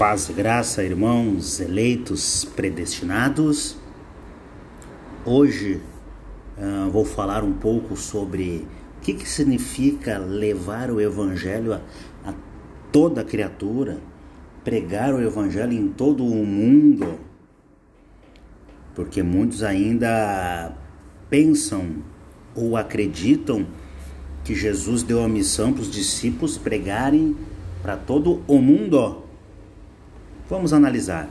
Paz e graça, irmãos eleitos predestinados. Hoje uh, vou falar um pouco sobre o que, que significa levar o Evangelho a, a toda criatura, pregar o Evangelho em todo o mundo, porque muitos ainda pensam ou acreditam que Jesus deu a missão para os discípulos pregarem para todo o mundo. Vamos analisar.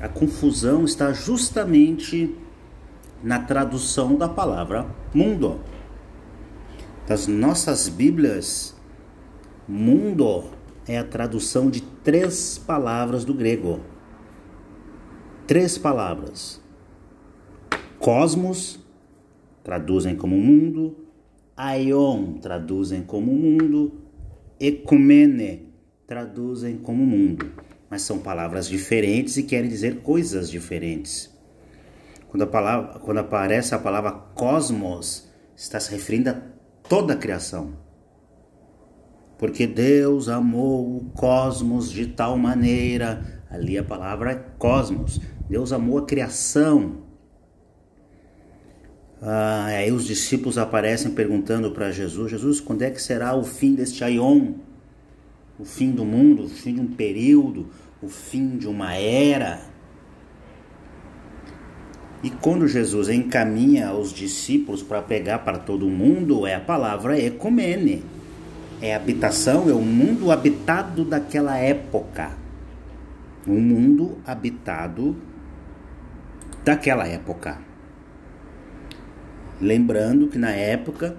A confusão está justamente na tradução da palavra mundo. Das nossas Bíblias, mundo é a tradução de três palavras do grego. Três palavras. Cosmos, traduzem como mundo. Aion, traduzem como mundo. Ecumene, traduzem como mundo mas são palavras diferentes e querem dizer coisas diferentes. Quando, a palavra, quando aparece a palavra cosmos, está se referindo a toda a criação. Porque Deus amou o cosmos de tal maneira, ali a palavra é cosmos. Deus amou a criação. Ah, aí os discípulos aparecem perguntando para Jesus: Jesus, quando é que será o fim deste aion? o fim do mundo, o fim de um período, o fim de uma era. E quando Jesus encaminha os discípulos para pregar para todo mundo, é a palavra ecumene. É habitação, é o mundo habitado daquela época. Um mundo habitado daquela época. Lembrando que na época,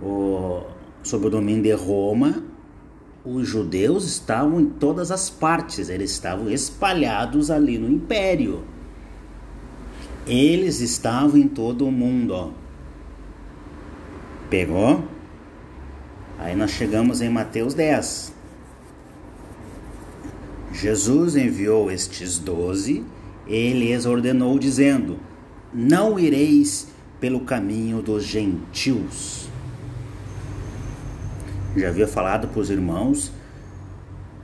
o, sob o domínio de Roma, os judeus estavam em todas as partes, eles estavam espalhados ali no império. Eles estavam em todo o mundo, ó. Pegou? Aí nós chegamos em Mateus 10. Jesus enviou estes doze, ele lhes ordenou, dizendo: Não ireis pelo caminho dos gentios já havia falado para os irmãos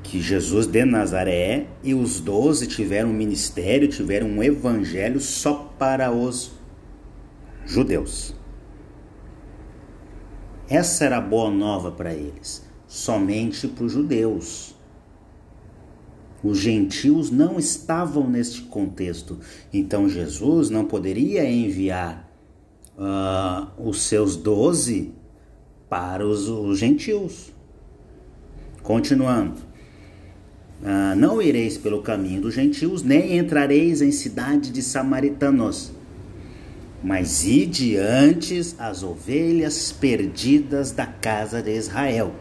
que Jesus de Nazaré e os doze tiveram um ministério, tiveram um evangelho só para os judeus. Essa era a boa nova para eles, somente para os judeus. Os gentios não estavam neste contexto, então Jesus não poderia enviar uh, os seus doze para os, os gentios. Continuando. Ah, não ireis pelo caminho dos gentios, nem entrareis em cidade de samaritanos, mas ide antes as ovelhas perdidas da casa de Israel.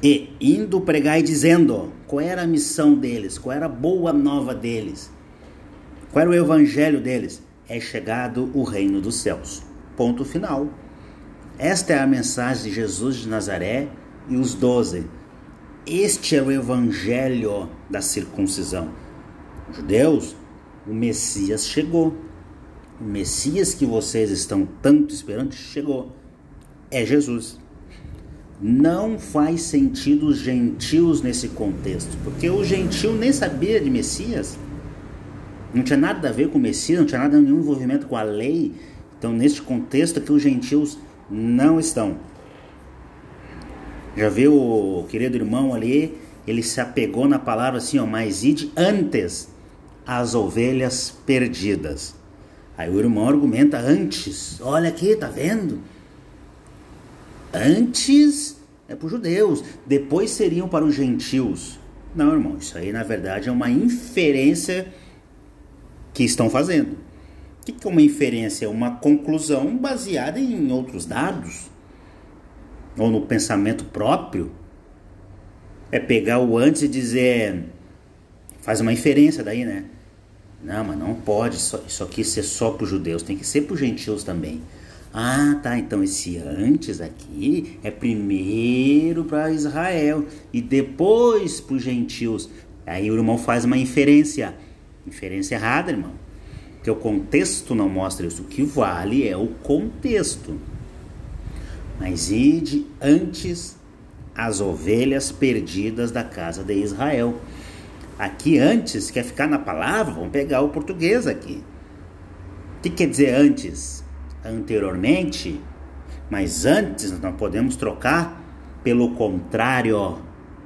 E indo pregar e dizendo, qual era a missão deles, qual era a boa nova deles, qual era o evangelho deles? É chegado o reino dos céus. Ponto final. Esta é a mensagem de Jesus de Nazaré e os doze. Este é o evangelho da circuncisão. Judeus, o Messias chegou. O Messias que vocês estão tanto esperando chegou. É Jesus. Não faz sentido os gentios nesse contexto, porque o gentio nem sabia de Messias. Não tinha nada a ver com o Messias, não tinha nada nenhum envolvimento com a lei. Então, neste contexto aqui, os gentios não estão. Já viu o querido irmão ali? Ele se apegou na palavra assim, ó, mas ide antes as ovelhas perdidas. Aí o irmão argumenta antes. Olha aqui, tá vendo? Antes é para os judeus, depois seriam para os gentios. Não, irmão, isso aí na verdade é uma inferência que estão fazendo. O que é uma inferência? É uma conclusão baseada em outros dados ou no pensamento próprio. É pegar o antes e dizer, faz uma inferência daí, né? Não, mas não pode isso aqui ser só para os judeus, tem que ser para os gentios também. Ah, tá, então esse antes aqui é primeiro para Israel e depois para os gentios. Aí o irmão faz uma inferência. Inferência errada, irmão que o contexto não mostra isso. O que vale é o contexto. Mas ide antes as ovelhas perdidas da casa de Israel. Aqui antes, quer ficar na palavra? Vamos pegar o português aqui. O que quer dizer antes? Anteriormente, mas antes nós podemos trocar pelo contrário.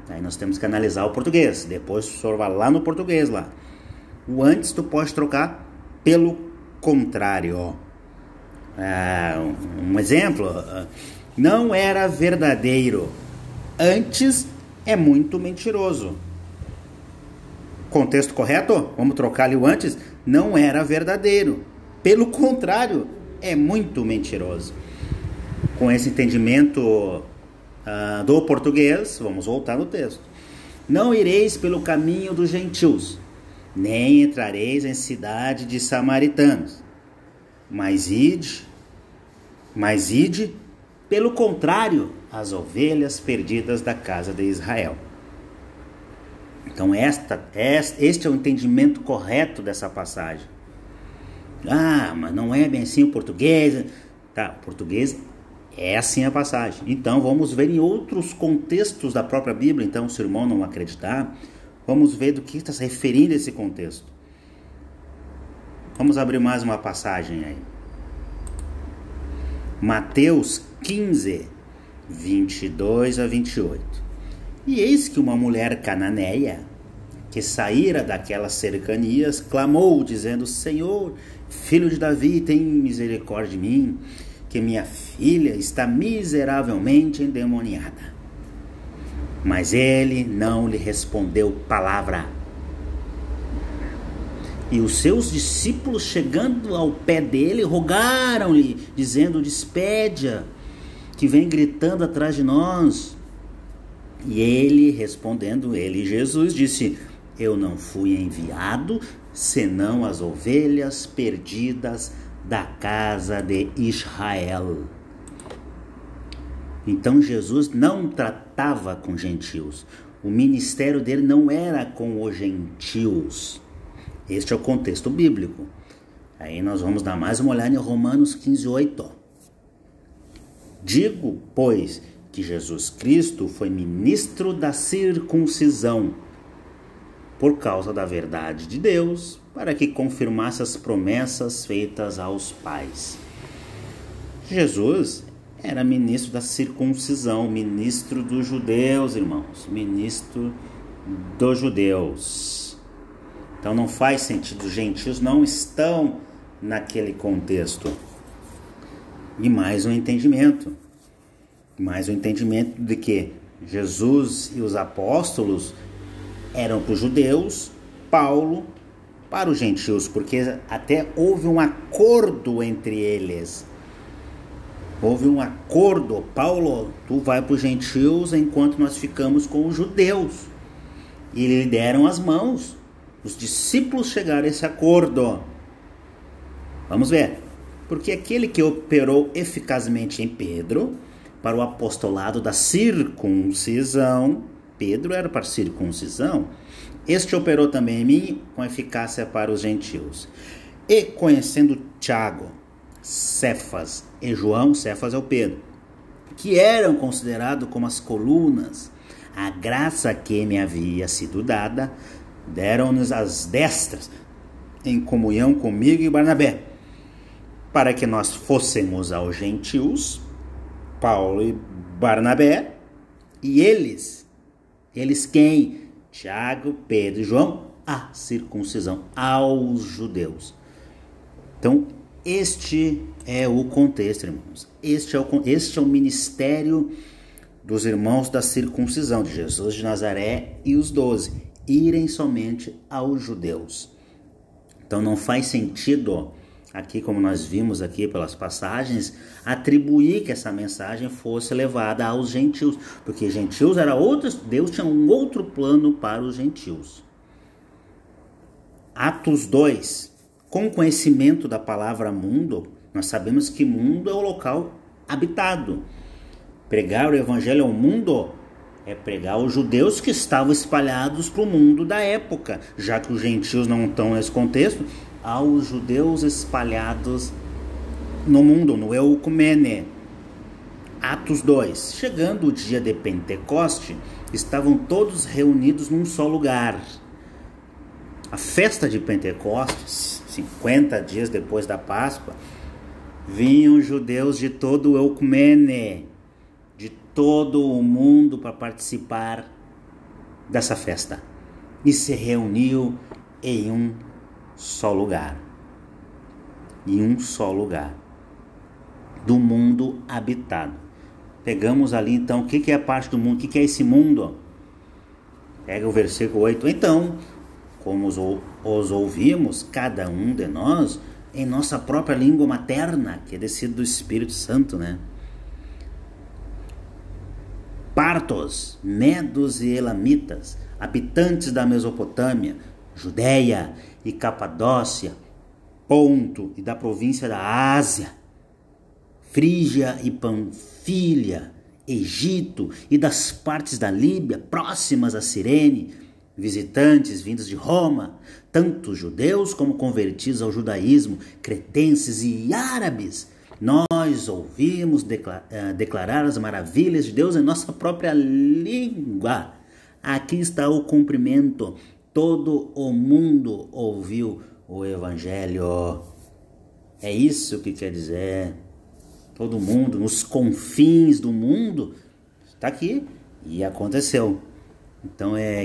Aí nós temos que analisar o português. Depois o senhor vai lá no português lá. O antes tu pode trocar pelo contrário. Ah, um exemplo, não era verdadeiro. Antes é muito mentiroso. Contexto correto? Vamos trocar ali o antes? Não era verdadeiro. Pelo contrário, é muito mentiroso. Com esse entendimento uh, do português, vamos voltar no texto. Não ireis pelo caminho dos gentios, nem entrareis em cidade de samaritanos, mas ide, mas ide, pelo contrário, as ovelhas perdidas da casa de Israel. Então esta, este é o entendimento correto dessa passagem. Ah, mas não é bem assim o português. Tá, o português é assim a passagem. Então vamos ver em outros contextos da própria Bíblia. Então, se o irmão não acreditar, vamos ver do que está se referindo esse contexto. Vamos abrir mais uma passagem aí. Mateus 15, 22 a 28. E eis que uma mulher cananeia, que saíra daquelas cercanias, clamou, dizendo: Senhor, filho de Davi, tem misericórdia de mim, que minha filha está miseravelmente endemoniada. Mas ele não lhe respondeu palavra. E os seus discípulos, chegando ao pé dele, rogaram-lhe, dizendo: Despede-a que vem gritando atrás de nós. E ele, respondendo, ele, Jesus, disse: Eu não fui enviado senão as ovelhas perdidas da casa de Israel. Então Jesus não tratava com gentios. O ministério dele não era com os gentios. Este é o contexto bíblico. Aí nós vamos dar mais uma olhada em Romanos 15, 8. Digo, pois, que Jesus Cristo foi ministro da circuncisão por causa da verdade de Deus, para que confirmasse as promessas feitas aos pais. Jesus era ministro da circuncisão, ministro dos judeus, irmãos, ministro dos judeus. Então não faz sentido, os gentios não estão naquele contexto. E mais um entendimento. Mais um entendimento de que Jesus e os apóstolos eram para os judeus, Paulo para os gentios, porque até houve um acordo entre eles. Houve um acordo. Paulo, tu vai para os gentios enquanto nós ficamos com os judeus. E lhe deram as mãos. Os discípulos chegaram a esse acordo. Vamos ver. Porque aquele que operou eficazmente em Pedro para o apostolado da circuncisão, Pedro era para circuncisão, este operou também em mim com eficácia para os gentios. E conhecendo Tiago, Cefas e João, Cefas é o Pedro, que eram considerados como as colunas, a graça que me havia sido dada, deram-nos as destras em comunhão comigo e Barnabé para que nós fôssemos aos gentios, Paulo e Barnabé, e eles, eles quem? Tiago, Pedro e João, a circuncisão aos judeus. Então, este é o contexto, irmãos. Este é o, este é o ministério dos irmãos da circuncisão de Jesus de Nazaré e os doze, irem somente aos judeus. Então não faz sentido aqui como nós vimos aqui pelas passagens, atribuir que essa mensagem fosse levada aos gentios, porque gentios era outro, Deus tinha um outro plano para os gentios. Atos 2. Com o conhecimento da palavra mundo, nós sabemos que mundo é o local habitado. Pregar o evangelho ao mundo é pregar os judeus que estavam espalhados para o mundo da época, já que os gentios não estão nesse contexto, aos judeus espalhados no mundo, no Eucumene. Atos 2. Chegando o dia de Pentecoste, estavam todos reunidos num só lugar. A festa de Pentecostes, 50 dias depois da Páscoa, vinham judeus de todo o Eucumene, de todo o mundo para participar dessa festa. E se reuniu em um só lugar. Em um só lugar. Do mundo habitado. Pegamos ali então, o que, é a parte do mundo? O que, que é esse mundo? Pega o versículo 8. Então, como os, os ouvimos, cada um de nós, em nossa própria língua materna, que é descido do Espírito Santo, né? Partos, medos e elamitas, habitantes da Mesopotâmia, Judéia e Capadócia, Ponto e da província da Ásia, Frígia e Panfilha, Egito e das partes da Líbia próximas a Cirene, visitantes vindos de Roma, tanto judeus como convertidos ao judaísmo, cretenses e árabes. Nós ouvimos eh, declarar as maravilhas de Deus em nossa própria língua. Aqui está o cumprimento. Todo o mundo ouviu o Evangelho. É isso que quer dizer. Todo mundo, nos confins do mundo, está aqui e aconteceu. Então é